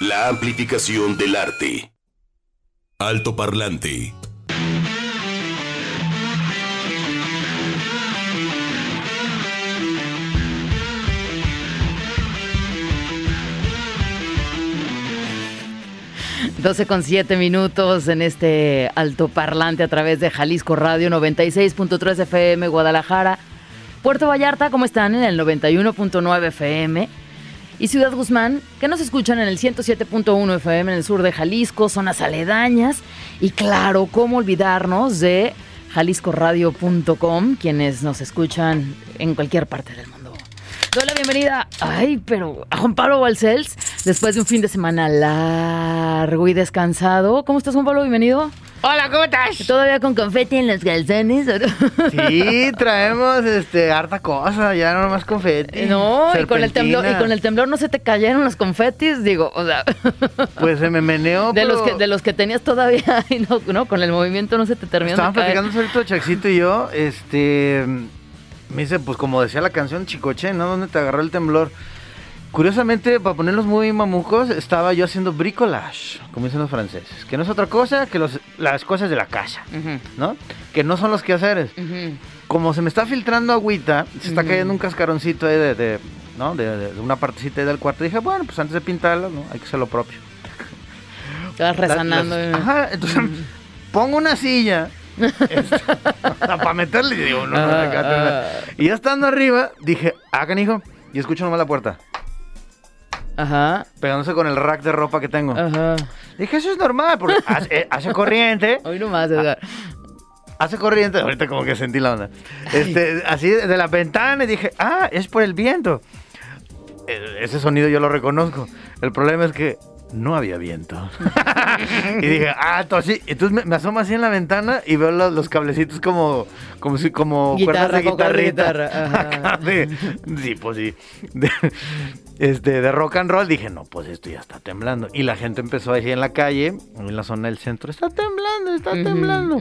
La amplificación del arte. Alto parlante. Doce con siete minutos en este altoparlante a través de Jalisco Radio 96.3 FM Guadalajara. Puerto Vallarta, ¿cómo están? En el 91.9 FM. Y Ciudad Guzmán, que nos escuchan en el 107.1 FM en el sur de Jalisco, zonas aledañas. Y claro, ¿cómo olvidarnos de jaliscoradio.com, quienes nos escuchan en cualquier parte del mundo? Doy la bienvenida, ay, pero a Juan Pablo Balcells, después de un fin de semana largo y descansado. ¿Cómo estás, Juan Pablo? Bienvenido. Hola, ¿cómo estás? ¿Todavía con confeti en los calzones? o no? Sí, traemos este harta cosa, ya no más confeti. No, y con, el temblor, y con el temblor no se te cayeron los confetis, digo, o sea, Pues se me meneó, de pero los que de los que tenías todavía y no, no, con el movimiento no se te terminó Estaban de caer. platicando Chaxito y yo, este... Me dice, pues como decía la canción Chicoche, ¿no? ¿Dónde te agarró el temblor? Curiosamente, para ponerlos muy mamucos, estaba yo haciendo bricolage, como dicen los franceses, que no es otra cosa que los- las cosas de la casa, Ujú, ¿no? Que no son los quehaceres. ujú. como se me está filtrando agüita, se está Ujú. cayendo un cascaroncito ahí de, de- ¿no? De, de- una partecita ahí del cuarto. dije, bueno, pues antes de pintarlo, ¿no? Hay que hacer lo propio. Estabas resanando. Las- eh. ajá, entonces pongo una silla para meterle y digo, no, no, Ah, no, no. ah. Y ya estando arriba, dije, ah, canijo, y escucho nomás la puerta, Ajá, pegándose con el rack de ropa que tengo. ajá. Dije, eso es normal, porque hace, eh, hace corriente, Hoy nomás, Edgar. hace corriente, ahorita como que sentí la onda. Este, así de la ventana y dije, ah, es por el viento. Eh, Ese sonido yo lo reconozco. El problema es que no había viento. y dije, ah, entonces, sí. entonces me, me asomo así en la ventana y veo los, los cablecitos como, como si, como Guitarra, cuerdas de guitarra, ajá. Sí, pues sí. De, este, de rock and roll dije, no, pues esto ya está temblando. Y la gente empezó ahí en la calle, en la zona del centro, está temblando, está temblando.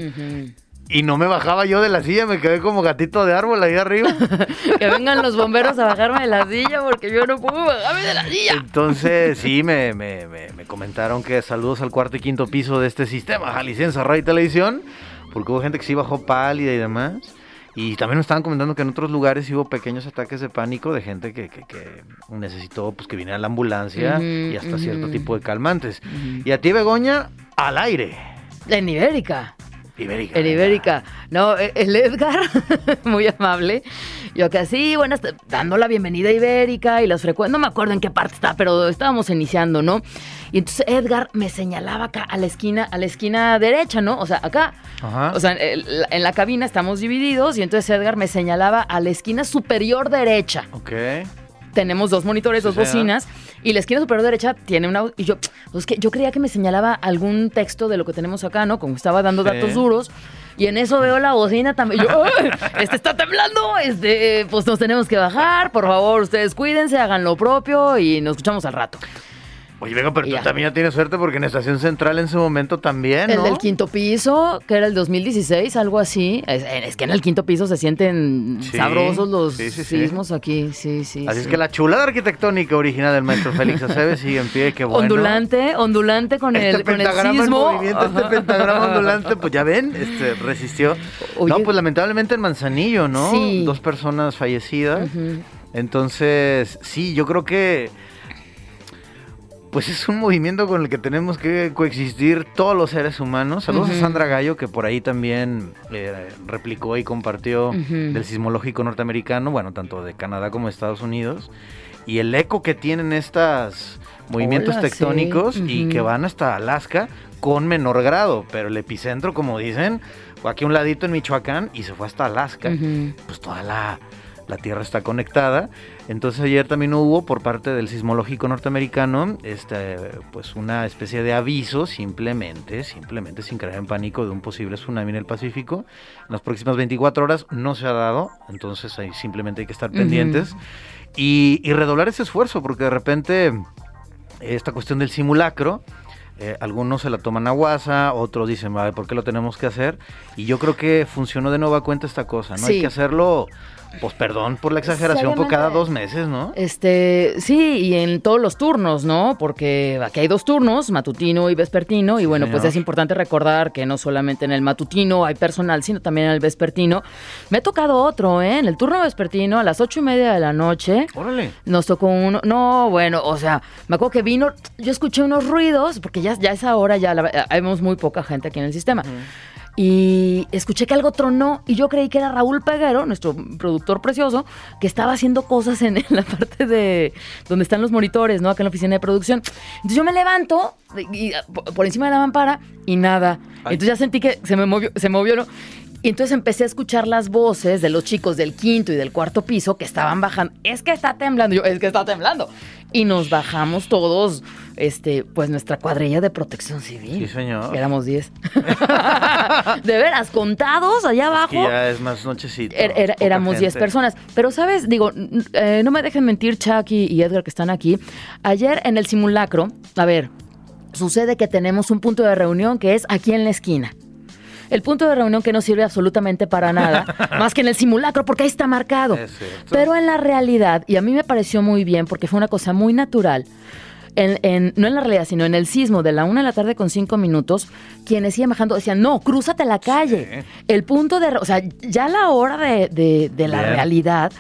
Y no me bajaba yo de la silla, me quedé como gatito de árbol ahí arriba. Que vengan los bomberos a bajarme de la silla porque yo no puedo bajarme de la silla. Entonces, sí, me, me- me- me comentaron que saludos al cuarto y quinto piso de este sistema, Jalisciense Radio y Televisión, porque hubo gente que sí bajó pálida y demás. Y también me estaban comentando que en otros lugares hubo pequeños ataques de pánico de gente que, que- que necesitó pues que viniera la ambulancia y hasta cierto tipo de calmantes. Y a ti, Begoña, al aire. En Ibérica. Ibérica. En Ibérica. No, el Edgar, muy amable. Yo que sí, bueno, dando la bienvenida a Ibérica y las frecuencias. No me acuerdo en qué parte está, pero estábamos iniciando, ¿no? Y entonces Edgar me señalaba acá a la esquina, a la esquina derecha, ¿no? O sea, acá. Ajá. O sea, en la cabina estamos divididos y entonces Edgar me señalaba a la esquina superior derecha. ok. Tenemos dos monitores, dos bocinas y la esquina superior derecha tiene una... Y yo, pues que yo creía que me señalaba algún texto de lo que tenemos acá, ¿no? Como estaba dando Sí. datos duros. Y en eso veo la bocina también. Yo, este está temblando, este, pues nos tenemos que bajar. Por favor, ustedes cuídense, hagan lo propio y nos escuchamos al rato. Oye, venga, pero tú ya. también ya tienes suerte porque en Estación Central en su momento también, El ¿no? del quinto piso, que era el 2016, algo así. Es, es que en el quinto piso se sienten Sí, sabrosos los sí, sí, sí. sismos aquí. Sí, sí. Así sí. es que la chulada arquitectónica original del maestro Félix Aceves sigue en pie, qué bueno. Ondulante, ondulante con Este el, con el pentagrama en movimiento, este pentagrama ondulante, pues ya ven, este, resistió. Oye. No, pues lamentablemente en Manzanillo, ¿no? Sí. Dos personas fallecidas. Entonces, sí, yo creo que pues es un movimiento con el que tenemos que coexistir todos los seres humanos. Saludos a Sandra Gallo, que por ahí también eh, replicó y compartió del sismológico norteamericano, bueno, tanto de Canadá como de Estados Unidos, y el eco que tienen estos movimientos Hola, sí. tectónicos y que van hasta Alaska con menor grado, pero el epicentro, como dicen, fue aquí a un ladito en Michoacán y se fue hasta Alaska pues toda la, la Tierra está conectada. Entonces ayer también hubo por parte del sismológico norteamericano este, pues una especie de aviso simplemente, simplemente sin caer en pánico de un posible tsunami en el Pacífico. En las próximas 24 horas no se ha dado, entonces ahí simplemente hay que estar pendientes y, y redoblar ese esfuerzo porque de repente esta cuestión del simulacro eh, algunos se la toman a guasa, otros dicen, "Vale, ¿por qué lo tenemos que hacer? Y yo creo que funcionó de nueva cuenta esta cosa, ¿no? Sí. Hay que hacerlo, pues perdón por la exageración, por cada dos meses, ¿no? Este, sí, y en todos los turnos, ¿no? Porque aquí hay dos turnos, matutino y vespertino, y bueno, pues es importante recordar que no solamente en el matutino hay personal, sino también en el vespertino. Me ha tocado otro, ¿eh? En el turno vespertino, a las ocho y media de la noche, Órale. nos tocó uno, no, bueno, o sea, me acuerdo que vino, yo escuché unos ruidos, porque ya, ya a esa hora ya la, vemos muy poca gente aquí en el sistema. Y escuché que algo tronó y yo creí que era Raúl Peguero, nuestro productor precioso, que estaba haciendo cosas en, en la parte de donde están los monitores, ¿no? Acá en la oficina de producción. Entonces yo me levanto y, y, por por encima de la mampara y nada. Ay. Entonces ya sentí que se me movió, se movió, ¿no? Y entonces empecé a escuchar las voces de los chicos del quinto y del cuarto piso que estaban bajando. Es que está temblando. Yo, es que está temblando. Y nos bajamos todos, este, pues nuestra cuadrilla de protección civil. Sí, señor. Éramos 10. de veras, contados allá abajo. Que ya es más nochecito. Er- éramos 10 gente. personas. Pero, ¿sabes? Digo, eh, no me dejen mentir, Chucky y Edgar, que están aquí. Ayer en el simulacro, a ver, sucede que tenemos un punto de reunión que es aquí en la esquina. El punto de reunión que no sirve absolutamente para nada, más que en el simulacro, porque ahí está marcado. Es. Pero en la realidad, y a mí me pareció muy bien, porque fue una cosa muy natural, en- en- no en la realidad, sino en el sismo de la una de la tarde con cinco minutos, quienes iban bajando decían, no, crúzate la calle. El punto de, o sea, ya la hora de, de- de la Bien. realidad,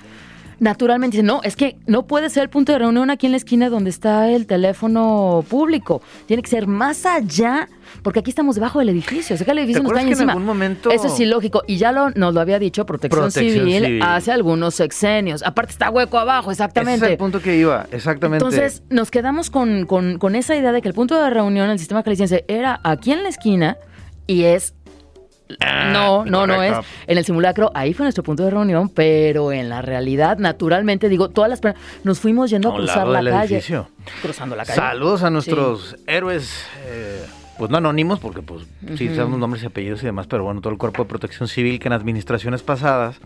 naturalmente no, es que no puede ser el punto de reunión aquí en la esquina donde está el teléfono público. Tiene que ser más allá, porque aquí estamos debajo del edificio. O sea, que el edificio ¿Te nos acuerdas cae que en encima. algún momento- Eso es ilógico. Y ya lo, nos lo había dicho Protección, Protección Civil, Civil. hace algunos sexenios. Aparte está hueco abajo, Ese exactamente. es el punto que iba, exactamente. Entonces nos quedamos con, con- con esa idea de que el punto de reunión en el sistema caliciense era aquí en la esquina y es... No, no, no es. En el simulacro, ahí fue nuestro punto de reunión, pero en la realidad, naturalmente, digo, todas las personas nos fuimos yendo A cruzar la calle. edificio. Cruzando la calle. Saludos a nuestros héroes, eh, pues no anónimos, porque pues sí sabemos nombres y apellidos y demás, pero bueno, todo el cuerpo de protección civil que en administraciones pasadas.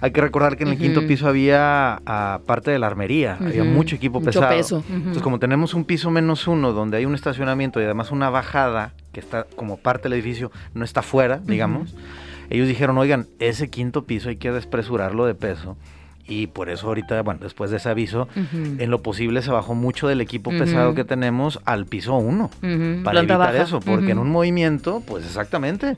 Hay que recordar que en el quinto Ujú. piso había ah, parte de la armería, había Ujú. mucho equipo Mucho pesado. peso, ujú. Entonces, como tenemos un piso menos uno, donde hay un estacionamiento y además una bajada, que está como parte del edificio, no está fuera, digamos, ellos dijeron, oigan, ese quinto piso hay que despresurarlo de peso. Y por eso ahorita, bueno, después de ese aviso, en lo posible se bajó mucho del equipo pesado que tenemos al piso 1 Ujú, para planta evitar baja. eso, porque en un movimiento, pues exactamente,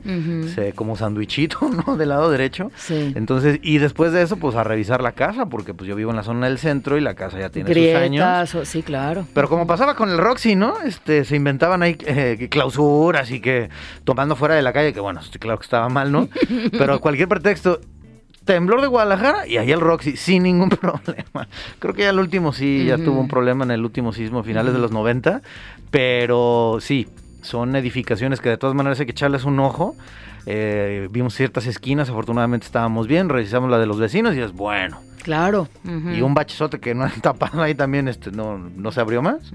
se como sandwichito, ¿no? Del lado derecho. Sí. Entonces, y después de eso, pues a revisar la casa, porque pues yo vivo en la zona del centro y la casa ya tiene sus años. Grietas, o- sí, claro. Pero como pasaba con el Roxy, ¿no? Este, se inventaban ahí eh, clausuras y que tomando fuera de la calle, que bueno, claro que estaba mal, ¿no? Pero cualquier pretexto. Temblor de Guadalajara y ahí el Roxy, sin ningún problema. Creo que ya el último sí, ya tuvo un problema en el último sismo, finales de los 90. Pero sí, son edificaciones que de todas maneras hay que echarles un ojo. Eh, vimos ciertas esquinas, afortunadamente estábamos bien, revisamos la de los vecinos y es bueno. Claro. Y un bachezote que no han tapado ahí también este, no, no se abrió más.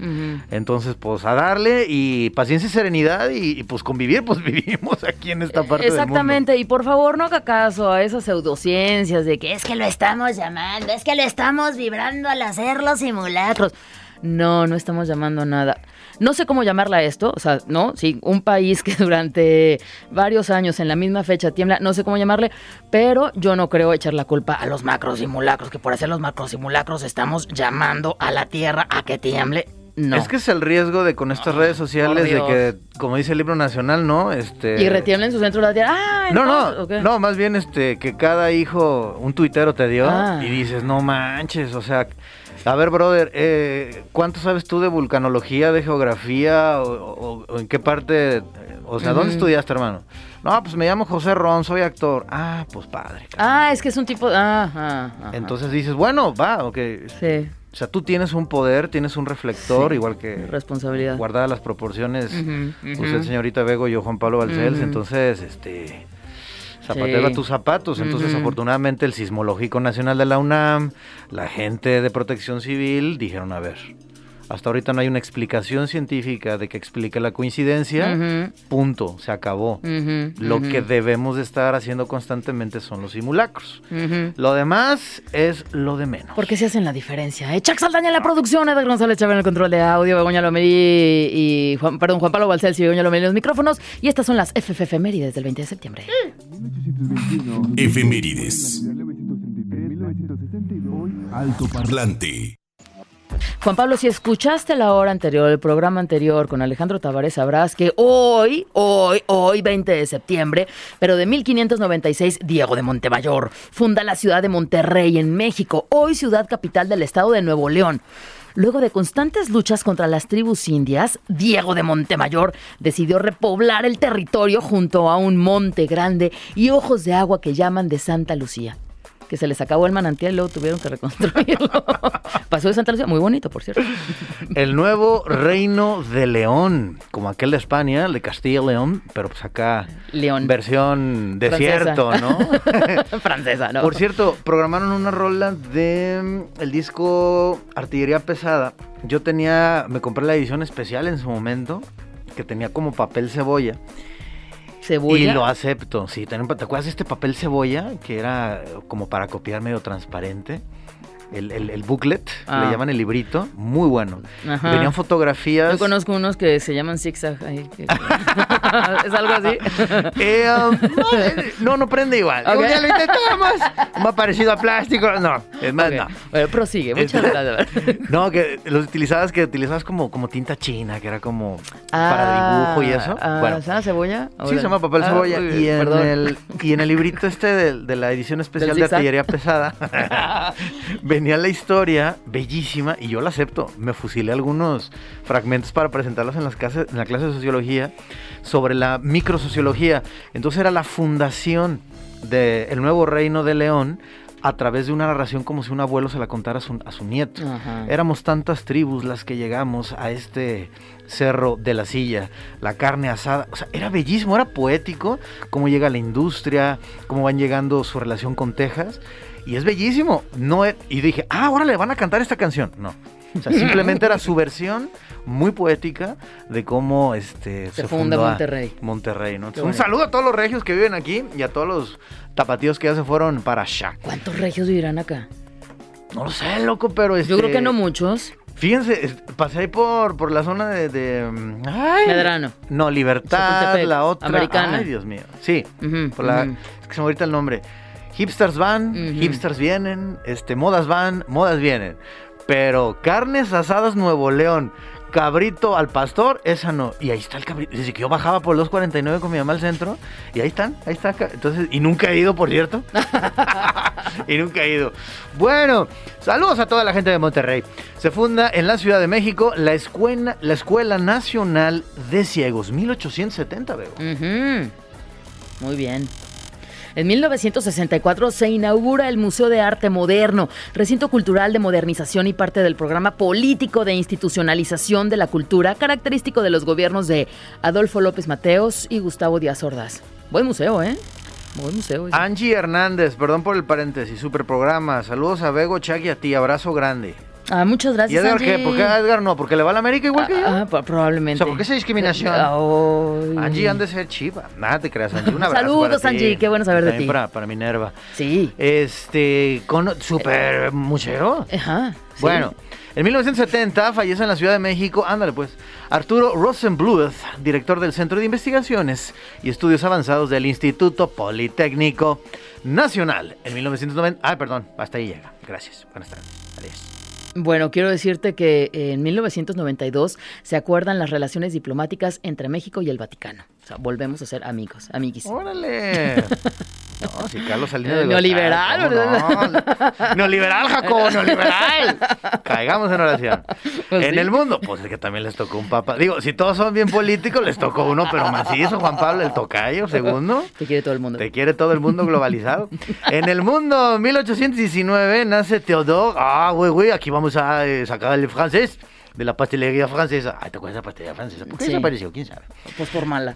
Entonces, pues a darle y paciencia y serenidad y, y, pues convivir, pues vivimos aquí en esta parte Exactamente, y por favor no haga caso a esas pseudociencias de que es que lo estamos llamando, es que lo estamos vibrando al hacer los simulacros. No, no estamos llamando a nada. No sé cómo llamarla esto, o sea, no, sí, un país que durante varios años en la misma fecha tiembla, no sé cómo llamarle, pero yo no creo echar la culpa a los macro simulacros, que por hacer los macro simulacros estamos llamando a la Tierra a que tiemble. No. Es que es el riesgo de con estas redes sociales de que, como dice el libro nacional, ¿no? Este, Y retiemblen su centro de la Tierra. Ah, No, no, no, más bien este que cada hijo un tuitero te dio Ah. y dices, no manches, o sea, a ver, brother, eh, ¿cuánto sabes tú de vulcanología, de geografía o, o- o en qué parte, o sea, ¿dónde estudiaste, hermano? No, pues me llamo José Ron, soy actor. Ah, pues padre. cabrón. Ah, es que es un tipo. Ah, ajá, ajá. Entonces dices, bueno, va, ok. Sí, O sea, tú tienes un poder, tienes un reflector, Sí, igual que responsabilidad. guardadas las proporciones, usted, señorita Bego, yo, Juan Pablo Balcells, entonces, este, zapatero Sí. a tus zapatos. Entonces, afortunadamente, el Sismológico Nacional de la UNAM, la gente de Protección Civil, dijeron, a ver, Hasta ahorita no hay una explicación científica de que explique la coincidencia. Punto, se acabó. Lo que debemos de estar haciendo constantemente son los simulacros. Lo demás es lo de menos. ¿Por qué se hacen la diferencia? Eh? Chuck Saldaña en la producción, Edgar González Chávez en el control de audio, Begoña Lomelí y Juan, perdón, Juan Pablo Balcells y Begoña Lomelí en los micrófonos. Y estas son las FFF Mérides del 20 de septiembre. Efemérides. Alto parlante. Juan Pablo, si escuchaste la hora anterior, el programa anterior con Alejandro Tavares, sabrás que hoy, hoy, hoy, 20 de septiembre, pero de 1596, Diego de Montemayor funda la ciudad de Monterrey en México, hoy ciudad capital del estado de Nuevo León. Luego de constantes luchas contra las tribus indias, Diego de Montemayor decidió repoblar el territorio junto a un monte grande y ojos de agua que llaman de Santa Lucía. Que se les acabó el manantial y luego tuvieron que reconstruirlo. Pasó de Santa Lucía, muy bonito, por cierto. El nuevo reino de León, como aquel de España, el de Castilla y León, pero pues acá León. versión Francesa. desierto, ¿no? Francesa, ¿no? Por cierto, programaron una rola de mm, el disco Artillería Pesada. Yo tenía, me compré la edición especial en su momento, que tenía como papel cebolla. Cebolla. Y lo acepto, sí. ¿Te acuerdas de este papel cebolla que era como para copiar medio transparente? El, el- el booklet, Ah. le llaman el librito, muy bueno. Ajá. Venían fotografías. Yo conozco unos que se llaman zigzag. que- ¿Es algo así? Eh, um, no, eh, no, no prende igual. Ok. Un día lo intentamos. Ha parecido a plástico. No, es más, no. Bueno, prosigue. Muchas gracias. No, que los utilizabas, que utilizabas como, como tinta china, que era como Ah, para dibujo y eso. ah, bueno, ¿Se llama cebolla? sí, se llama papel Ah, cebolla. Y en, el, y en el librito este de, de la edición especial ¿Del de artillería pesada, venía la historia bellísima y yo la acepto. Me fusilé algunos fragmentos para presentarlos en, las clases, en la clase de sociología sobre la microsociología. Entonces era la fundación del nuevo reino de León a través de una narración como si un abuelo se la contara a su, a su nieto. Ajá. Éramos tantas tribus las que llegamos a este cerro de la silla, la carne asada, o sea, era bellísimo, era poético, cómo llega la industria, cómo van llegando su relación con Texas, y es bellísimo. No e- y dije, ah, ahora le van a cantar esta canción. No. O sea, simplemente era su versión muy poética de cómo este, Se funda fundó a Monterrey. Monterrey, ¿no? Un saludo a todos los regios que viven aquí y a todos los tapatíos que ya se fueron para allá. ¿Cuántos regios vivirán acá? No lo sé, loco, pero Yo creo este, que no muchos. Fíjense, es- pasé ahí por, por la zona de... de, ay, Medrano. No, Libertad, la otra... Americana. Ay, Dios mío. Sí, Ujú, por la, es que se me ahorita el nombre. Hipsters van, hipsters vienen, este, modas van, modas vienen. Pero carnes asadas Nuevo León, cabrito al pastor, esa no. Y ahí está el cabrito. Desde que yo bajaba por los 2.49 con mi mamá al centro, y ahí están, ahí está. Entonces, y nunca he ido, por cierto. y nunca he ido. Bueno, saludos a toda la gente de Monterrey. Se funda en la Ciudad de México la Escuela, la Escuela Nacional de Ciegos, 1870, veo. Ujú. Muy bien. En 1964 se inaugura el Museo de Arte Moderno, recinto cultural de modernización y parte del programa político de institucionalización de la cultura, característico de los gobiernos de Adolfo López Mateos y Gustavo Díaz Ordaz. Buen museo, ¿eh? Buen museo. Angie Hernández, perdón por el paréntesis, super programa. Saludos a Bego, Chuck y a ti, abrazo grande. Ah, muchas ¿Y gracias. Edgar qué? ¿Por qué a Edgar no? ¿Porque le va a la América igual que yo? Ah, ah, probablemente. O sea, ¿por qué esa discriminación? Ay. Angie han de ser chiva. Nada te creas, Angie. Un abrazo Saludos, para ti. Angie, qué bueno saber de ti. Para, para Minerva. Sí. Este, con super museo. Ajá. sí. Bueno, en 1970 fallece en la Ciudad de México, ándale pues, Arturo Rosenbluth, director del Centro de Investigaciones y Estudios Avanzados del Instituto Politécnico Nacional. En 1990, ah, perdón, hasta ahí llega. Gracias, buenas tardes. Adiós. Bueno, quiero decirte que en 1992 se acuerdan las relaciones diplomáticas entre México y el Vaticano. O sea, volvemos a ser amigos, amiguis. ¡Órale! No, si Carlos Salinas Eh, de neoliberal, Gortari, ¿cómo no? Neoliberal, Jacobo, neoliberal. Caigamos en oración. Pues en sí. el mundo, pues es que también les tocó un papa. Digo, si todos son bien políticos, les tocó uno, pero macizo, Juan Pablo, el tocayo, segundo. Te quiere todo el mundo. Te quiere todo el mundo globalizado. En el mundo, 1819, nace Theodore. Ah, güey, güey, aquí vamos a eh, sacar el francés de la pastelería francesa. Ay, ¿te acuerdas de la pastelería francesa? ¿Por qué Sí. desapareció? ¿Quién sabe? Pues por mala.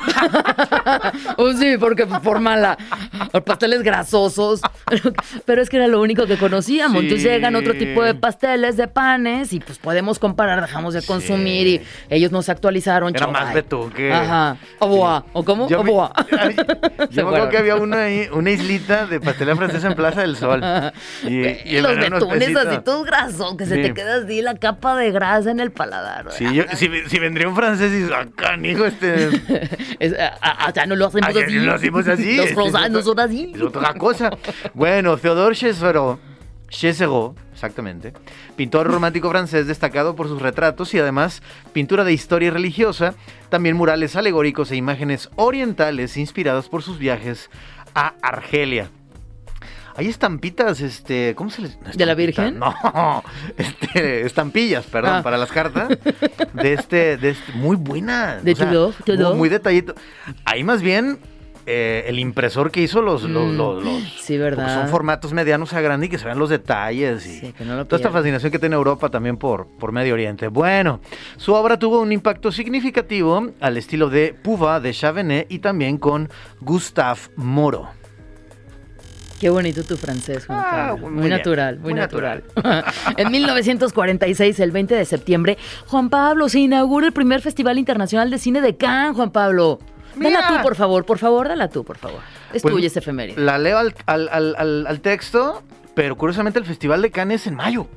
oh, sí, porque por mala. Pasteles grasosos. Pero es que era lo único que conocíamos. Sí. Entonces llegan otro tipo de pasteles, de panes, y pues podemos comparar, dejamos de consumir y ellos no se actualizaron. Era más betún que. Aja. Oboa. ¿O cómo? Yo, me- Oboa. Se yo me acuerdo que había una, una islita de pastelería francesa en Plaza del Sol. Y, y los betunes así todos grasos, que se te queda así la capa de grasa en el paladar. Sí, yo- si, si vendría un francés y acá, hijo, este. Es- a- a- allá no lo hacemos Allá así. lo hacemos así. Los rosanos son así. Es otra cosa. Bueno, Theodore Chesero, Chesero, exactamente, pintor romántico francés destacado por sus retratos y además pintura de historia religiosa, también murales alegóricos e imágenes orientales inspiradas por sus viajes a Argelia. Hay estampitas, este, ¿cómo se les? no, ¿De la Virgen? No, este, estampillas, perdón, Ah. para las cartas. De este, de este, muy buenas. De o sea, todo, todo. Muy, muy detallito. Ahí más bien eh, el impresor que hizo los, los, Mm, los, los- sí, ¿verdad? son formatos medianos a grandes y que se vean los detalles y Sí, que no lo toda esta fascinación que tiene Europa también por, por Medio Oriente. Bueno, su obra tuvo un impacto significativo al estilo de Puva de Chavenet y también con Gustave Moro. Qué bonito tu francés, Juan Ah, Pablo. muy Muy, natural, muy, muy natural. en 1946, el 20 de septiembre, Juan Pablo se inaugura el primer Festival Internacional de Cine de Cannes, Juan Pablo. Dala Mira. tú, por favor, por favor, dala tú, por favor. Es Pues, tuya ese efeméride. La leo al, al- al- al- al texto, pero curiosamente el Festival de Cannes es en mayo.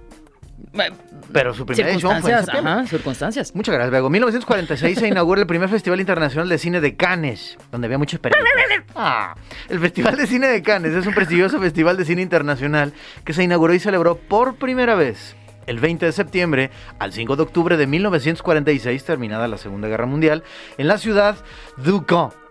Pero su primera edición fue en septiembre. ajá, circunstancias. Muchas gracias, Bego. 1946 se inaugura el primer Festival Internacional de Cine de Cannes, donde había muchos periodistas. Ah, el Festival de Cine de Cannes es un prestigioso festival de cine internacional que se inauguró y celebró por primera vez el 20 de septiembre al 5 de octubre de 1946, terminada la Segunda Guerra Mundial, en la ciudad Ducon.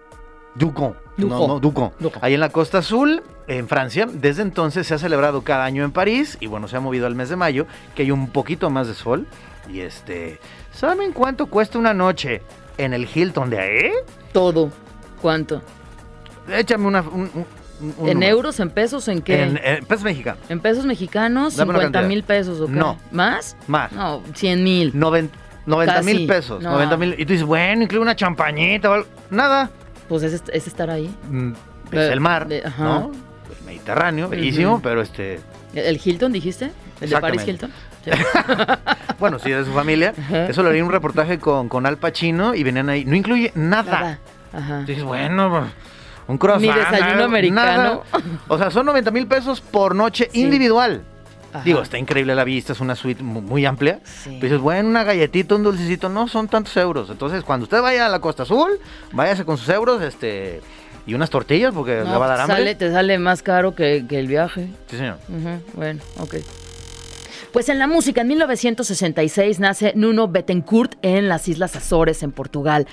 Ducon. No, no, Ducon. Ahí en la Costa Azul, en Francia. Desde entonces se ha celebrado cada año en París y bueno, se ha movido al mes de mayo, que hay un poquito más de sol. Y este, ¿saben cuánto cuesta una noche en el Hilton de ahí? Todo. ¿Cuánto? Échame una, un, un- un ¿En número. euros, en pesos, en qué? En, en pesos mexicanos. ¿En pesos mexicanos? Dame una 50 cantidad. mil pesos. No. ¿Más? Más. No, 100 mil. 90 mil pesos. No. 90 mil. Y tú dices, bueno, incluye una champañita o algo. Nada. Pues es, es estar ahí. Mm, Es el mar, de- ajá. ¿no? El Mediterráneo, bellísimo, pero este. ¿El Hilton dijiste? ¿El de Paris Hilton? Bueno, sí, de su familia. Ajá. Eso lo en un reportaje con, con Al Pacino y venían ahí. No incluye nada. Nada. Ajá. Dices, bueno, un croissant. Ni desayuno nada, americano. nada. O sea, son 90 mil pesos por noche Sí. individual. Ajá. Digo, está increíble la vista, es una suite mu- muy amplia. Sí. Pero dices, bueno, una galletita, un dulcecito, no son tantos euros. Entonces, cuando usted vaya a la Costa Azul, váyase con sus euros este y unas tortillas porque No, le va a dar hambre. sale- te sale más caro que, que el viaje. Sí, señor. Bueno, ok. Pues en la música, en 1966 nace Nuno Bettencourt en las Islas Azores, en Portugal.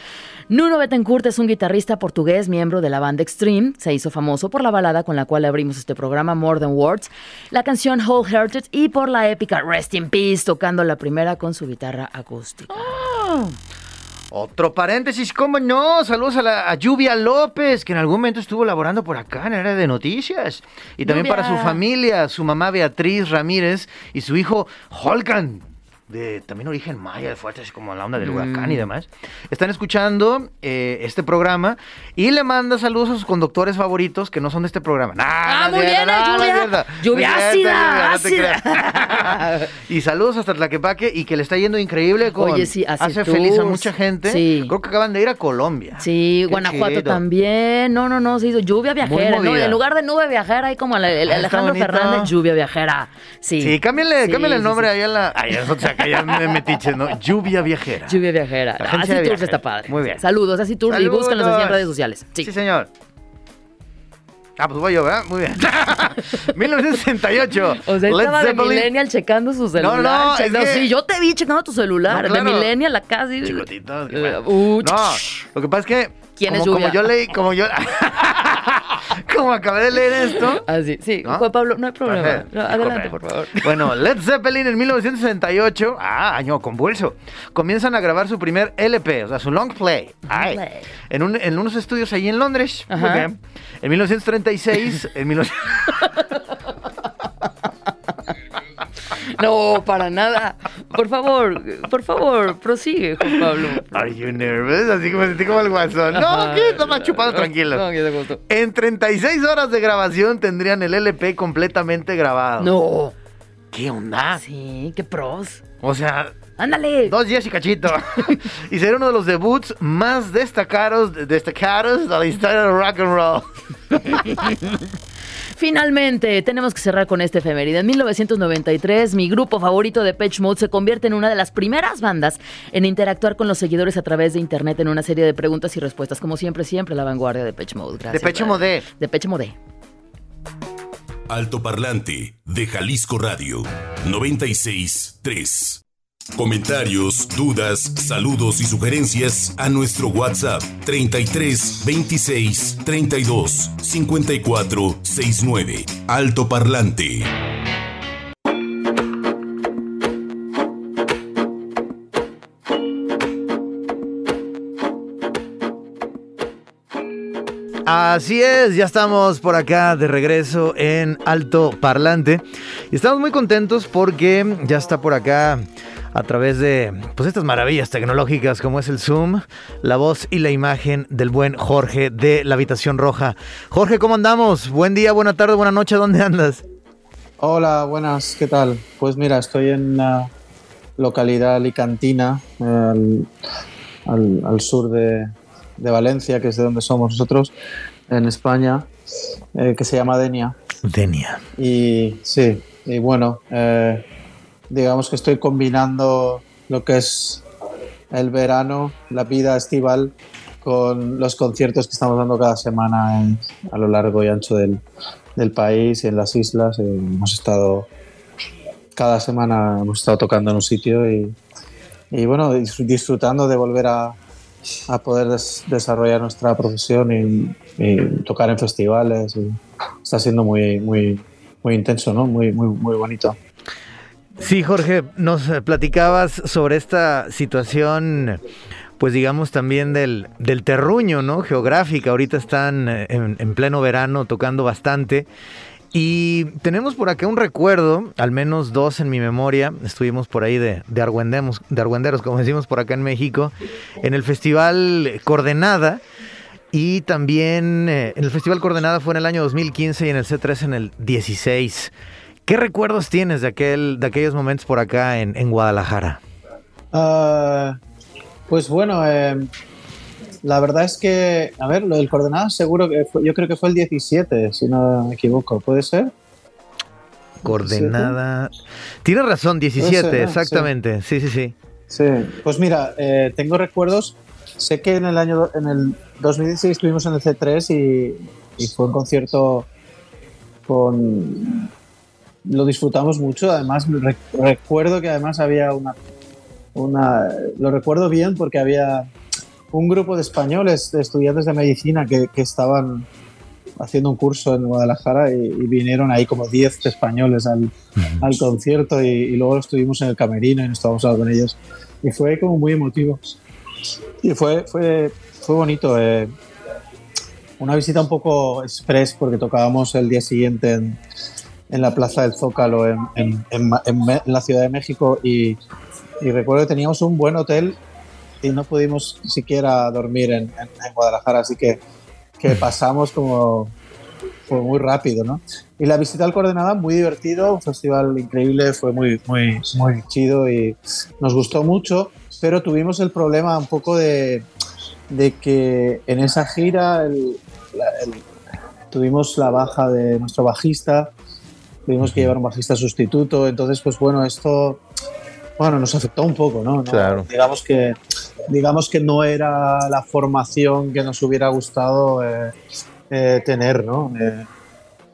Nuno Bettencourt es un guitarrista portugués, miembro de la banda Extreme. Se hizo famoso por la balada con la cual abrimos este programa, More Than Words, la canción Wholehearted y por la épica Rest in Peace, tocando la primera con su guitarra acústica. Otro paréntesis, ¿cómo no? Saludos a, la, a Lluvia López, que en algún momento estuvo laborando por acá en área de noticias. Y también Lluvia. para su familia, su mamá Beatriz Ramírez y su hijo Holkan, de también origen maya, de fuerte, así como la onda del huracán y demás. Están escuchando eh, este programa y le manda saludos a sus conductores favoritos que no son de este programa. Nah, ¡Ah, muy bien, es lluvia! ¡Lluvia ácida, y saludos hasta Tlaquepaque y que le está yendo increíble con Oye, sí, hace hace feliz a mucha gente. Sí. Creo que acaban de ir a Colombia. Sí, Qué Guanajuato chido. también. No, no, no, se hizo lluvia viajera. ¿no? En lugar de nube viajera, hay como el, el Ah, Alejandro. Fernández, lluvia viajera. Sí. Sí, cámbiale, Sí, cámbiale el nombre ahí a la. Ay, eso, que ya me metiche, ¿no? Lluvia viajera. Lluvia viajera. La No, agencia Así de Tours viajes. está padre. Muy bien. Saludos, Así Tours y búscanos así en Saludos. redes sociales. Sí. Sí, señor. Ah, pues voy yo, ¿verdad? Muy bien. 1968. O sea, Led estaba de Zeppelin. Millennial checando su celular. no, es checando- que- Sí, yo te vi checando tu celular. No, claro. De Millennial acá. Sí. Chicotito. qué Eh, bueno. uh, no, lo que pasa es que. ¿Quién es como, Lluvia? como yo leí, como yo. como acabé de leer esto. Así, sí. ¿No? Juan Pablo, no hay problema. No, adelante, por favor. Bueno, Led Zeppelin en 1968, ah, año convulso, comienzan a grabar su primer LP, o sea, su long play, ay, play. en, un- en unos estudios ahí en Londres. Ajá. bien. En 1936, en 19... No, para nada. Por favor, por favor, prosigue, Juan Pablo. Are you nervous? Así que me sentí como el guasón. No, ¿qué? Toma chupado, tranquilo. No, que te gustó. En 36 horas de grabación tendrían el LP completamente grabado. No. ¿Qué onda? Sí, qué pros. O sea, Ándale. dos días y cachito. y será uno de los debuts más destacados, destacados de la historia del rock and roll. Finalmente, tenemos que cerrar con este efeméride. En 1993, mi grupo favorito de Pitch Mode se convierte en una de las primeras bandas en interactuar con los seguidores a través de internet en una serie de preguntas y respuestas. Como siempre, siempre la vanguardia de Pitch Mode. Gracias. Depeche Brad. Mode. De Pitch Mode. Altoparlante de Jalisco Radio 963. Comentarios, dudas, saludos y sugerencias a nuestro WhatsApp 33 26 32 54 69. Altoparlante. Así es, ya estamos por acá de regreso en Alto Parlante y estamos muy contentos porque ya está por acá a través de pues estas maravillas tecnológicas como es el Zoom, la voz y la imagen del buen Jorge de la Habitación Roja. Jorge, ¿cómo andamos? Buen día, buena tarde, buena noche, ¿dónde andas? Hola, buenas, ¿qué tal? Pues mira, estoy en la localidad alicantina, al, al- al sur de, de Valencia, que es de donde somos nosotros, en España, eh, que se llama Denia. Denia. Y sí, y bueno, eh, digamos que estoy combinando lo que es el verano, la vida estival, con los conciertos que estamos dando cada semana a lo largo y ancho del, del país y en las islas. Eh, hemos estado, cada semana hemos estado tocando en un sitio y, y bueno, dis- disfrutando de volver a, a poder des- desarrollar nuestra profesión y, y tocar en festivales. y está siendo muy, muy, muy intenso, ¿no? Muy, muy, muy bonito. Sí, Jorge, nos eh, platicabas sobre esta situación, pues digamos también del, del terruño, ¿no? Geográfica. Ahorita están eh, en, en pleno verano tocando bastante. Y tenemos por acá un recuerdo, al menos dos en mi memoria. Estuvimos por ahí de, de, argüendemos- de argüenderos, como decimos por acá en México, en el Festival Coordenada. Y también eh, en el Festival Coordenada fue en el año 2015 y en el C3 en el 16. ¿Qué recuerdos tienes de, aquel, de aquellos momentos por acá en, en Guadalajara? Ah, pues bueno, eh, la verdad es que, a ver, lo del coordenada seguro que fue- yo creo que fue el 17, si no me equivoco, ¿puede ser? Coordenada. Tienes razón, 17, Puede ser, ¿no? exactamente. Sí, sí, sí. Sí, pues mira, eh, tengo recuerdos. Sé que en el año en el 2016 estuvimos en el C3 y, y fue un concierto con lo disfrutamos mucho. Además re- recuerdo que además había una una lo recuerdo bien porque había un grupo de españoles, de estudiantes de medicina que, que estaban haciendo un curso en Guadalajara y, y vinieron ahí como 10 españoles al, al concierto y, y luego estuvimos en el camerino y nos estábamos hablando con ellos. Y fue como muy emotivo. Y fue, fue, fue bonito eh, una visita un poco express porque tocábamos el día siguiente en, en la plaza del Zócalo en, en- en en la Ciudad de México y, y recuerdo que teníamos un buen hotel y no pudimos siquiera dormir en Guadalajara así que, que pasamos como fue muy rápido, ¿no? Y la visita al Coordenada, muy divertido, un festival increíble, fue muy, muy, muy chido y nos gustó mucho, pero tuvimos el problema un poco de, de que en esa gira el- la- el- tuvimos la baja de nuestro bajista, tuvimos que llevar un bajista sustituto, entonces pues bueno, esto bueno, nos afectó un poco, ¿no? No- Claro. Digamos que digamos que no era la formación que nos hubiera gustado eh, eh, tener, ¿no? Eh,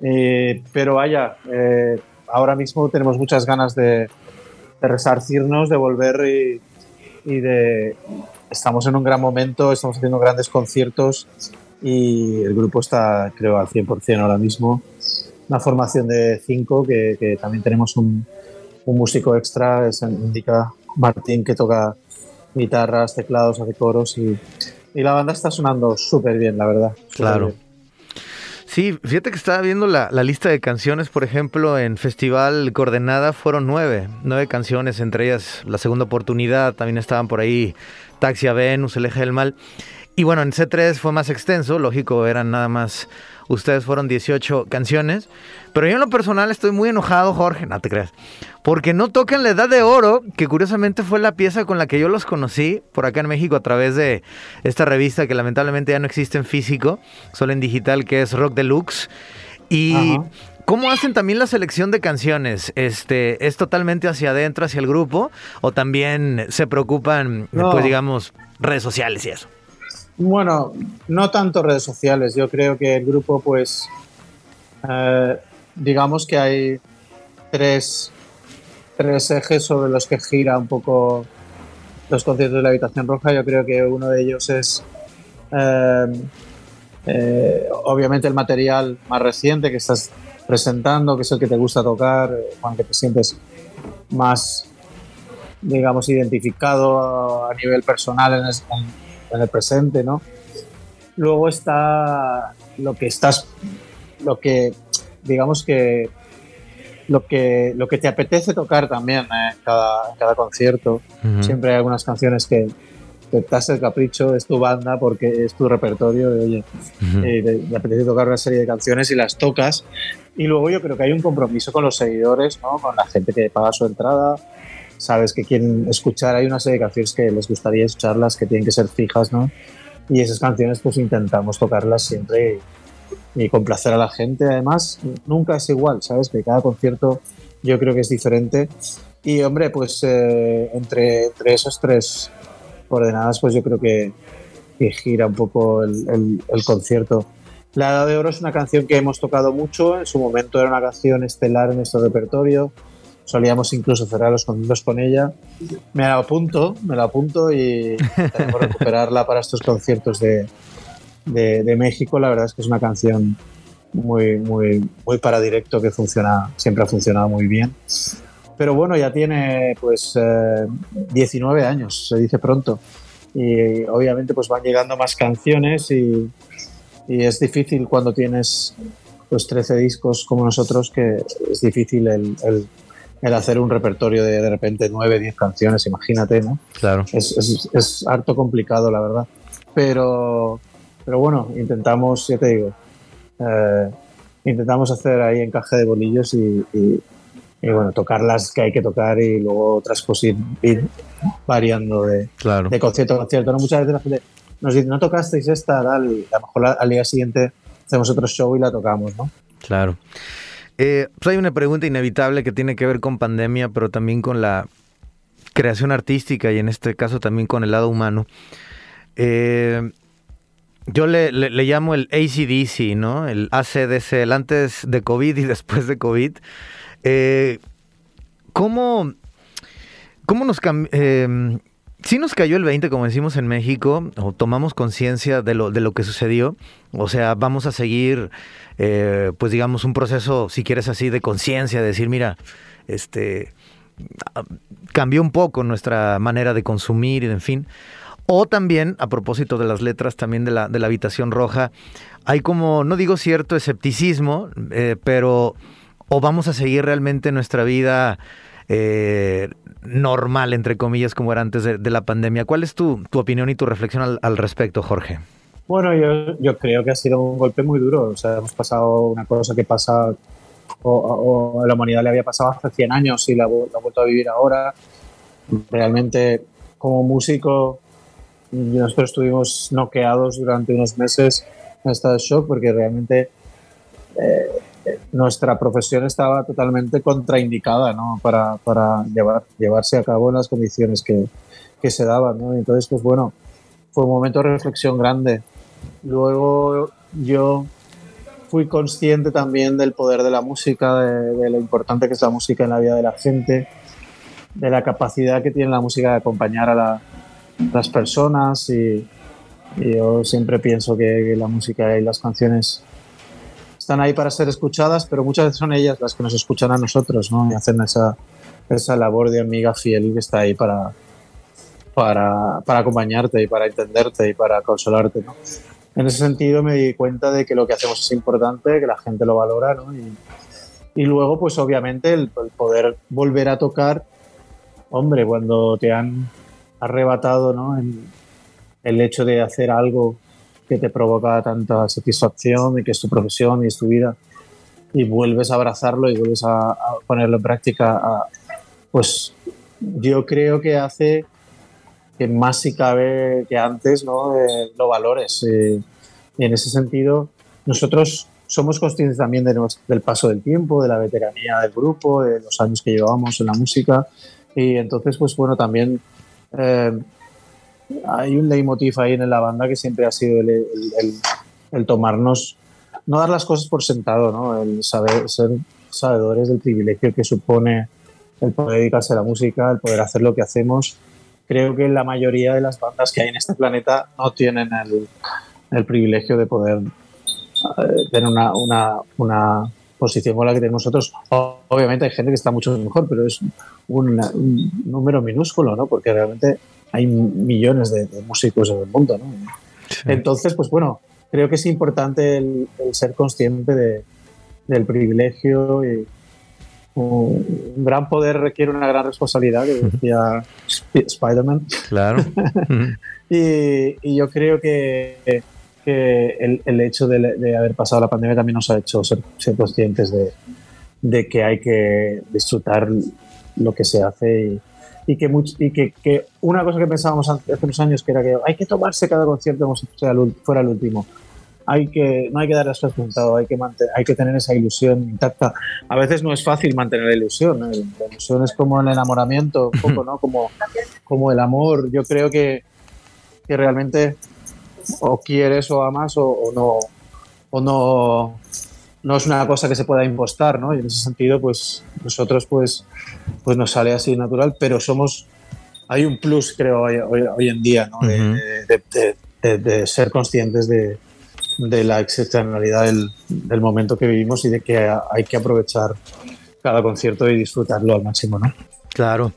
eh, pero vaya, eh, ahora mismo tenemos muchas ganas de, de resarcirnos, de volver y, y de... Estamos en un gran momento, estamos haciendo grandes conciertos y el grupo está, creo, al 100% ahora mismo. Una formación de cinco, que, que también tenemos un, un músico extra, es indica Martín, que toca guitarras, teclados, hace coros y, y la banda está sonando súper bien, la verdad. Claro. bien. Sí, fíjate que estaba viendo la, lista de canciones, por ejemplo, en Festival Coordenada fueron nueve, nueve canciones, entre ellas La Segunda Oportunidad, también estaban por ahí Taxi a Venus, El Eje del Mal. Y bueno, en C3 fue más extenso, lógico, eran nada más, ustedes fueron 18 canciones, pero yo en lo personal estoy muy enojado, Jorge, no te creas, porque no tocan La Edad de Oro, que curiosamente fue la pieza con la que yo los conocí por acá en México a través de esta revista que lamentablemente ya no existe en físico, solo en digital, que es Rock Deluxe. Y ¿Cómo hacen también la selección de canciones? Este, ¿Es totalmente hacia adentro, hacia el grupo? ¿O también se preocupan, pues digamos, redes sociales y eso? Bueno, no tanto redes sociales. Yo creo que el grupo, pues, eh, digamos que hay tres tres ejes sobre los que gira un poco los conciertos de la Habitación Roja. Yo creo que uno de ellos es eh, eh, obviamente el material más reciente que estás presentando, que es el que te gusta tocar, con que te sientes más, digamos, identificado a nivel personal en el, el presente, ¿no? Luego está lo que estás, lo que, digamos que lo que, lo que te apetece tocar también ¿eh? en, cada, cada, concierto. Siempre hay algunas canciones que, te das el capricho, es tu banda porque es tu repertorio, de, oye, eh, te, apetece tocar una serie de canciones y las tocas. Y luego yo creo que hay un compromiso con los seguidores, ¿no? con la gente que paga su entrada. Sabes que quieren escuchar, hay una serie de canciones que les gustaría escucharlas, que tienen que ser fijas, ¿no? Y esas canciones pues intentamos tocarlas siempre y complacer a la gente. Además, nunca es igual, ¿sabes? Que cada concierto yo creo que es diferente. Y hombre, pues eh, entre, entre esos tres coordenadas, pues yo creo que, gira un poco el, el, concierto. La Edad de Oro es una canción que hemos tocado mucho, en su momento era una canción estelar en nuestro repertorio, solíamos incluso cerrar los conciertos con ella. Me la apunto, me la apunto y tenemos recuperarla para estos conciertos de, de, México, la verdad es que es una canción muy, muy, muy para directo que funciona, siempre ha funcionado muy bien. Pero bueno, ya tiene pues 19 eh, años, se dice pronto. Y obviamente pues van llegando más canciones y, y es difícil cuando tienes pues 13 discos como nosotros que es difícil el, el hacer un repertorio de de repente 9, 10 canciones, imagínate, ¿no? Claro. Es, es, es harto complicado, la verdad. Pero, pero bueno, intentamos, ya te digo, eh, intentamos hacer ahí encaje de bolillos y, bueno, tocar las que hay que tocar y luego otras pues ir, variando de, de concierto a concierto. ¿no? Muchas veces la gente nos dice, no tocasteis esta, tal, y a lo mejor al día siguiente hacemos otro show y la tocamos, ¿no? Claro. Eh, pues hay una pregunta inevitable que tiene que ver con pandemia, pero también con la creación artística y en este caso también con el lado humano. Eh, yo le, le, llamo el ACDC, ¿no? El ACDC, el antes de COVID y después de COVID. Eh, ¿Cómo, cómo nos eh, sí nos cayó el 20, como decimos en México, o tomamos conciencia de lo, de lo que sucedió. O sea, vamos a seguir, eh, pues digamos, un proceso, si quieres así, de conciencia, de decir, mira, este cambió un poco nuestra manera de consumir y en fin. O también, a propósito de las letras también de la, de la habitación roja, hay como, no digo cierto escepticismo, eh, pero o vamos a seguir realmente nuestra vida eh, normal, entre comillas, como era antes de, la pandemia. ¿Cuál es tu, tu opinión y tu reflexión al, respecto, Jorge? Bueno, yo, yo, creo que ha sido un golpe muy duro. O sea, hemos pasado una cosa que pasa o, a la humanidad le había pasado hace 100 años y la, ha vuelto a vivir ahora. Realmente, como músico, nosotros estuvimos noqueados durante unos meses en estado de shock porque realmente eh, nuestra profesión estaba totalmente contraindicada ¿no? para, para llevar, llevarse a cabo en las condiciones que, que se daban. Entonces, pues bueno, fue un momento de reflexión grande. Luego yo fui consciente también del poder de la música, de, lo importante que es la música en la vida de la gente, de la capacidad que tiene la música de acompañar a la, las personas y, yo siempre pienso que, la música y las canciones están ahí para ser escuchadas, pero muchas veces son ellas las que nos escuchan a nosotros, ¿no? Y hacen esa, esa labor de amiga fiel que está ahí para, para, para, acompañarte y para entenderte y para consolarte, ¿no? en ese sentido me di cuenta de que lo que hacemos es importante, que la gente lo valora, ¿no? Y, luego, pues obviamente, el, poder volver a tocar, hombre, cuando te han arrebatado, ¿no? el hecho de hacer algo que te provoca tanta satisfacción y que es tu profesión y es tu vida y vuelves a abrazarlo y vuelves a, ponerlo en práctica, pues yo creo que hace que más si cabe que antes ¿no? Eh, lo valores. Eh, y en ese sentido, nosotros somos conscientes también de del paso del tiempo, de la veteranía del grupo, de los años que llevábamos en la música. Y entonces, pues bueno, también eh, hay un leitmotiv ahí en la banda que siempre ha sido el, el, tomarnos, no dar las cosas por sentado, ¿no? el saber, ser sabedores del privilegio que supone el poder dedicarse a la música, el poder hacer lo que hacemos. Creo que la mayoría de las bandas que hay en este planeta no tienen el, el privilegio de poder eh, tener una, una, una, posición con la que tenemos nosotros. Obviamente hay gente que está mucho mejor, pero es un, número minúsculo, ¿no? Porque realmente hay millones de, músicos en el mundo, ¿no? Entonces, pues bueno, creo que es importante el, ser consciente de, del privilegio y un gran poder requiere una gran responsabilidad, que decía Spider-Man. Claro. y, y, yo creo que que el, hecho de, haber pasado la pandemia también nos ha hecho ser, conscientes de, que hay que disfrutar lo que se hace y, que, y que, una cosa que pensábamos hace unos años que era que hay que tomarse cada concierto como si fuera el último. Hay que, no hay que dar las resultado, hay que, hay que tener esa ilusión intacta. A veces no es fácil mantener la ilusión. La ilusión es como el enamoramiento, un poco, ¿no? Como, como el amor. Yo creo que, que realmente o quieres o amas o, no o no no es una cosa que se pueda impostar, ¿no? Y en ese sentido, pues nosotros pues, pues nos sale así natural, pero somos, hay un plus creo hoy, en día, ¿no? de, ser conscientes de, la excepcionalidad del, del, momento que vivimos y de que hay que aprovechar cada concierto y disfrutarlo al máximo, ¿no? Claro.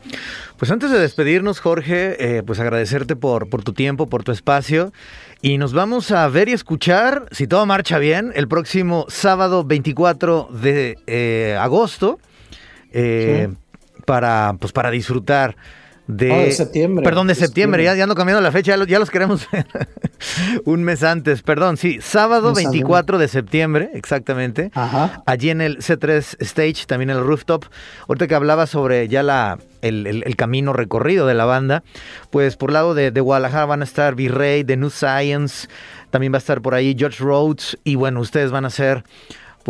Pues antes de despedirnos, Jorge, eh, pues agradecerte por, por tu tiempo, por tu espacio. Y nos vamos a ver y escuchar, si todo marcha bien, el próximo sábado 24 de eh, agosto. Eh, para, pues para disfrutar de, oh, de septiembre. Perdón, de septiembre, Ya, ya, ando cambiando la fecha, ya, los queremos ver un mes antes, perdón, sí, sábado 24 de septiembre, exactamente, allí en el C3 Stage, también en el rooftop, ahorita que hablaba sobre ya la, el, camino recorrido de la banda, pues por lado de, de Guadalajara van a estar V-Ray, The New Science, también va a estar por ahí George Rhodes, y bueno, ustedes van a ser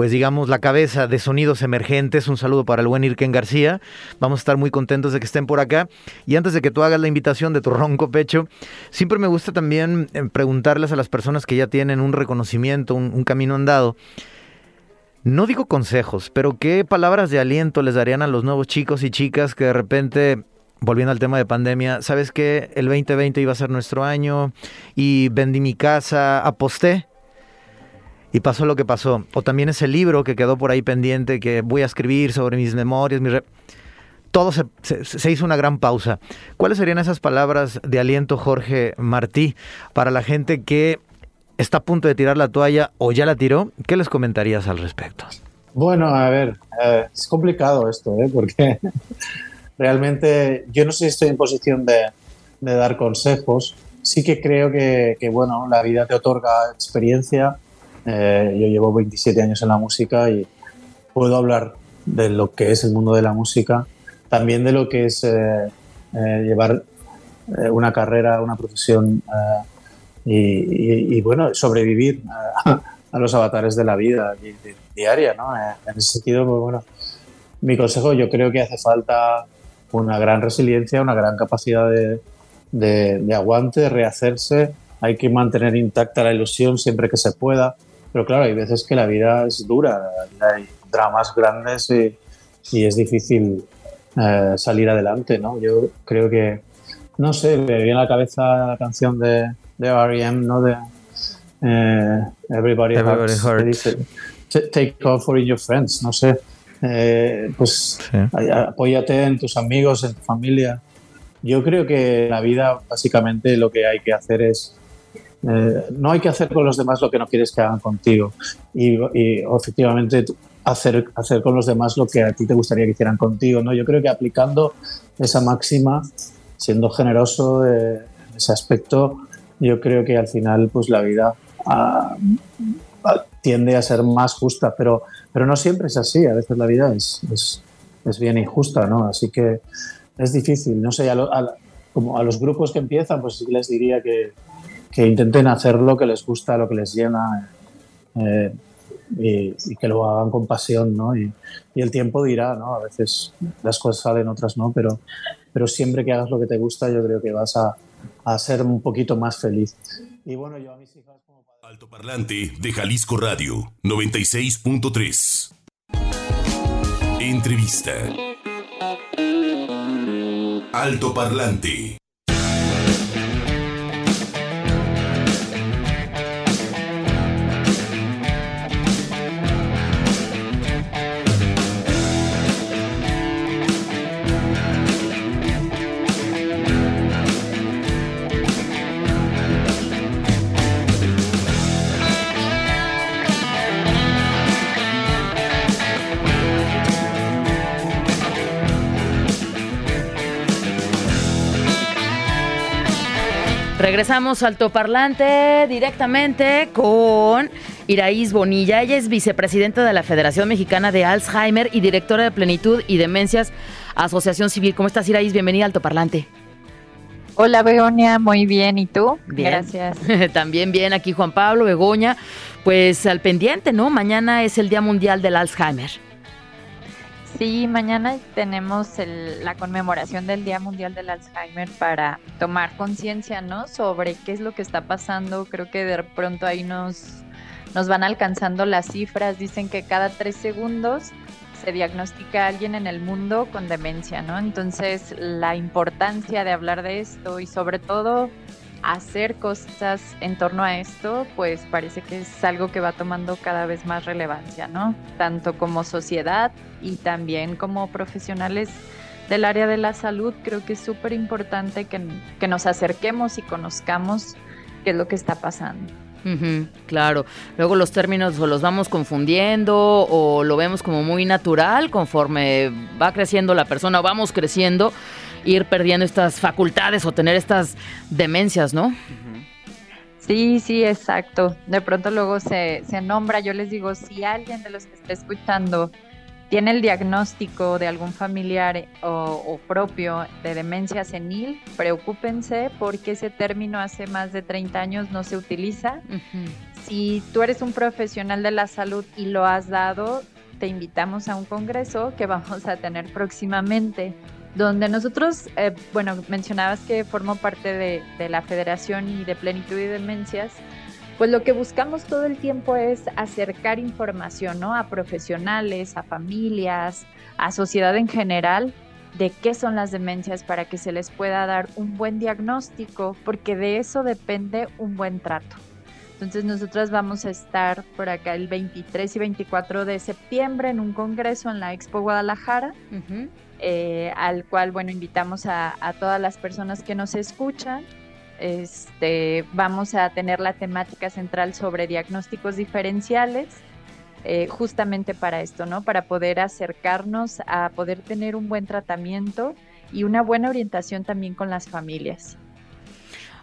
pues digamos, la cabeza de sonidos emergentes. Un saludo para el buen Irken García. Vamos a estar muy contentos de que estén por acá. Y antes de que tú hagas la invitación de tu ronco pecho, siempre me gusta también eh, preguntarles a las personas que ya tienen un reconocimiento, un, camino andado. No digo consejos, pero qué palabras de aliento les darían a los nuevos chicos y chicas que de repente volviendo al tema de pandemia, ¿sabes que el 2020 iba a ser nuestro año y vendí mi casa, aposté y pasó lo que pasó. O también ese libro que quedó por ahí pendiente que voy a escribir sobre mis memorias, mis... Todo se, se, hizo una gran pausa. ¿Cuáles serían esas palabras de aliento, Jorge Martí, para la gente que está a punto de tirar la toalla o ya la tiró? ¿Qué les comentarías al respecto? Bueno, a ver, eh, es complicado esto, ¿eh? porque realmente yo no sé si estoy en posición de, de dar consejos. Sí que creo que, que, bueno, la vida te otorga experiencia eh, yo llevo 27 años en la música y puedo hablar de lo que es el mundo de la música, también de lo que es eh, eh, llevar una carrera, una profesión y, bueno, sobrevivir a, los avatares de la vida diaria, ¿no? En ese sentido, pues bueno, mi consejo yo creo que hace falta una gran resiliencia, una gran capacidad de, de aguante, de rehacerse, hay que mantener intacta la ilusión siempre que se pueda, pero claro, hay veces que la vida es dura, hay dramas grandes y, es difícil eh, salir adelante, ¿no? Yo creo que, no sé, me viene a la cabeza la canción de, de R.E.M., ¿no? De eh, Everybody, Hurts. Take off for your friends, no sé. Eh, pues apóyate en tus amigos, en tu familia. Yo creo que en la vida básicamente lo que hay que hacer es eh, no hay que hacer con los demás lo que no quieres que hagan contigo. Y, efectivamente hacer, hacer con los demás lo que a ti te gustaría que hicieran contigo. ¿no? Yo creo que aplicando esa máxima, siendo generoso en ese aspecto, yo creo que al final pues la vida ah, ah, tiende a ser más justa, pero, pero no siempre es así. A veces la vida es, es, es bien injusta, ¿no? Así que es difícil. No sé, a, como a los grupos que empiezan, pues les diría que, que intenten hacer lo que les gusta, lo que les llena eh, y, que lo hagan con pasión, ¿no? Y, el tiempo dirá, ¿no? A veces las cosas salen, otras no, pero, pero siempre que hagas lo que te gusta, yo creo que vas a, a ser un poquito más feliz. Y bueno, yo a mis hijas como Alto Parlante de Jalisco Radio 96.3. Entrevista. Alto Regresamos al Toparlante directamente con Iraís Bonilla. Ella es vicepresidenta de la Federación Mexicana de Alzheimer y directora de Plenitud y Demencias Asociación Civil. ¿Cómo estás, Iraís? Bienvenida al Toparlante. Hola, Begoña. Muy bien. ¿Y tú? Bien. Gracias. También bien. Aquí Juan Pablo, Begoña. Pues al pendiente, ¿no? Mañana es el Día Mundial del Alzheimer. Sí, mañana tenemos la conmemoración del Día Mundial del Alzheimer para tomar conciencia, ¿no? Sobre qué es lo que está pasando. Creo que de pronto ahí nos, nos van alcanzando las cifras. Dicen que cada tres segundos se diagnostica a alguien en el mundo con demencia, ¿no? Entonces, la importancia de hablar de esto y sobre todo hacer cosas en torno a esto, pues parece que es algo que va tomando cada vez más relevancia, ¿no? Tanto como sociedad y también como profesionales del área de la salud, creo que es súper importante que, que, nos acerquemos y conozcamos qué es lo que está pasando. claro, luego los términos o los vamos confundiendo o lo vemos como muy natural conforme va creciendo la persona o vamos creciendo ir perdiendo estas facultades o tener estas demencias, ¿no? Sí, sí, exacto. De pronto luego se, se nombra, yo les digo, si alguien de los que está escuchando tiene el diagnóstico de algún familiar o, propio de demencia senil, preocúpense porque ese término hace más de 30 años no se utiliza. Si tú eres un profesional de la salud y lo has dado, te invitamos a un congreso que vamos a tener próximamente donde nosotros, eh, bueno, mencionabas que formo parte de, la Federación y de Plenitud y Demencias, pues lo que buscamos todo el tiempo es acercar información, ¿no? A profesionales, a familias, a sociedad en general, de qué son las demencias para que se les pueda dar un buen diagnóstico, porque de eso depende un buen trato. Entonces nosotras vamos a estar por acá el 23 y 24 de septiembre en un congreso en la Expo Guadalajara. Eh, al cual, bueno, invitamos a, todas las personas que nos escuchan. Este, vamos a tener la temática central sobre diagnósticos diferenciales, eh, justamente para esto, ¿no? Para poder acercarnos a poder tener un buen tratamiento y una buena orientación también con las familias.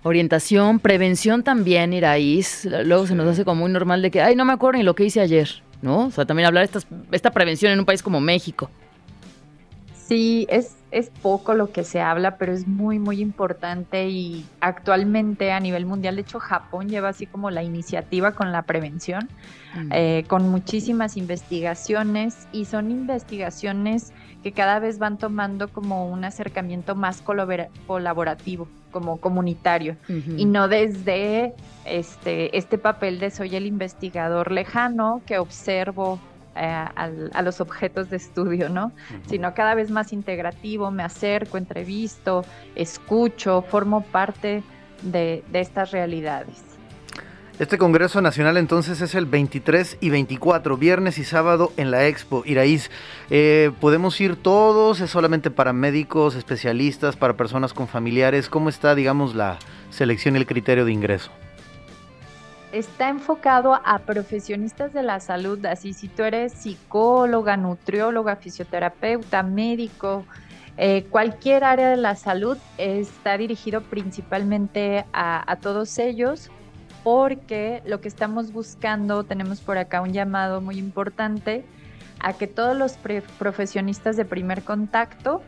Orientación, prevención también, Iraís. Luego se nos hace como muy normal de que, ay, no me acuerdo ni lo que hice ayer, ¿no? O sea, también hablar de esta prevención en un país como México. Sí, es, es poco lo que se habla, pero es muy, muy importante y actualmente a nivel mundial, de hecho Japón lleva así como la iniciativa con la prevención, mm. eh, con muchísimas investigaciones y son investigaciones que cada vez van tomando como un acercamiento más colaborativo, como comunitario, y no desde este, este papel de soy el investigador lejano que observo eh, a los objetos de estudio, ¿no? Sino cada vez más integrativo, me acerco, entrevisto, escucho, formo parte de, estas realidades. Este Congreso Nacional entonces es el 23 y 24, viernes y sábado en la Expo. Iraíz, eh, ¿podemos ir todos? ¿Es solamente para médicos, especialistas, para personas con familiares? ¿Cómo está, digamos, la selección y el criterio de ingreso? Está enfocado a profesionistas de la salud, así si tú eres psicóloga, nutrióloga, fisioterapeuta, médico, eh, cualquier área de la salud está dirigido principalmente a, todos ellos porque lo que estamos buscando, tenemos por acá un llamado muy importante a que todos los profesionistas de primer contacto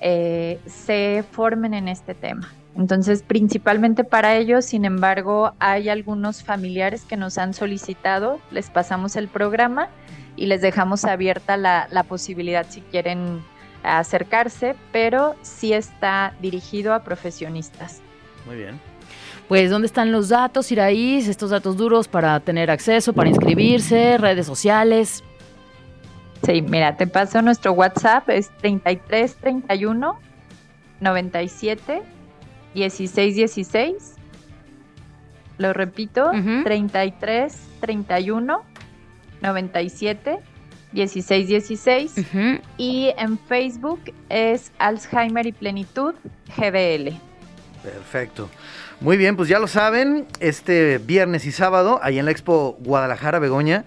eh, se formen en este tema. Entonces, principalmente para ellos, sin embargo, hay algunos familiares que nos han solicitado, les pasamos el programa y les dejamos abierta la, la posibilidad si quieren acercarse, pero sí está dirigido a profesionistas. Muy bien. Pues, ¿dónde están los datos, Iraís? Estos datos duros para tener acceso, para inscribirse, redes sociales. Sí, mira, te paso nuestro WhatsApp, es 3331 97 1616. Lo repito, 33 31 97 1616. Y en Facebook es Alzheimer y Plenitud GBL. Perfecto. Muy bien, pues ya lo saben, este viernes y sábado, ahí en la Expo Guadalajara, Begoña,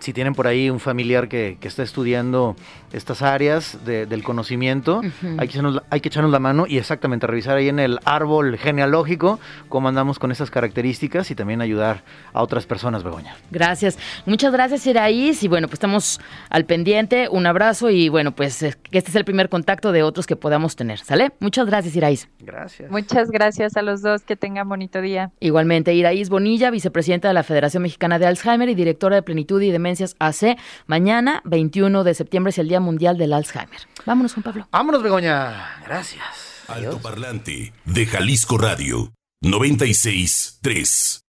si tienen por ahí un familiar que, que está estudiando estas áreas del conocimiento, hay, que echarnos, hay que echarnos la mano y exactamente revisar ahí en el árbol genealógico cómo andamos con esas características y también ayudar a otras personas, Begoña. Gracias. Muchas gracias, Iraís. Y bueno, pues estamos al pendiente. Un abrazo y bueno, pues este es el primer contacto de otros que podamos tener. ¿Sale? Muchas gracias, Iraís. Gracias. Muchas gracias a los dos. Que tengan bonito día. Igualmente, Iraís Bonilla, vicepresidenta de la Federación Mexicana de Alzheimer y directora de Plenitud y Demencias AC. Mañana, 21 de septiembre, es el Día Mundial del Alzheimer. Vámonos, Juan Pablo. Vámonos, Begoña. Gracias. Alto Parlante de Jalisco Radio 96 3.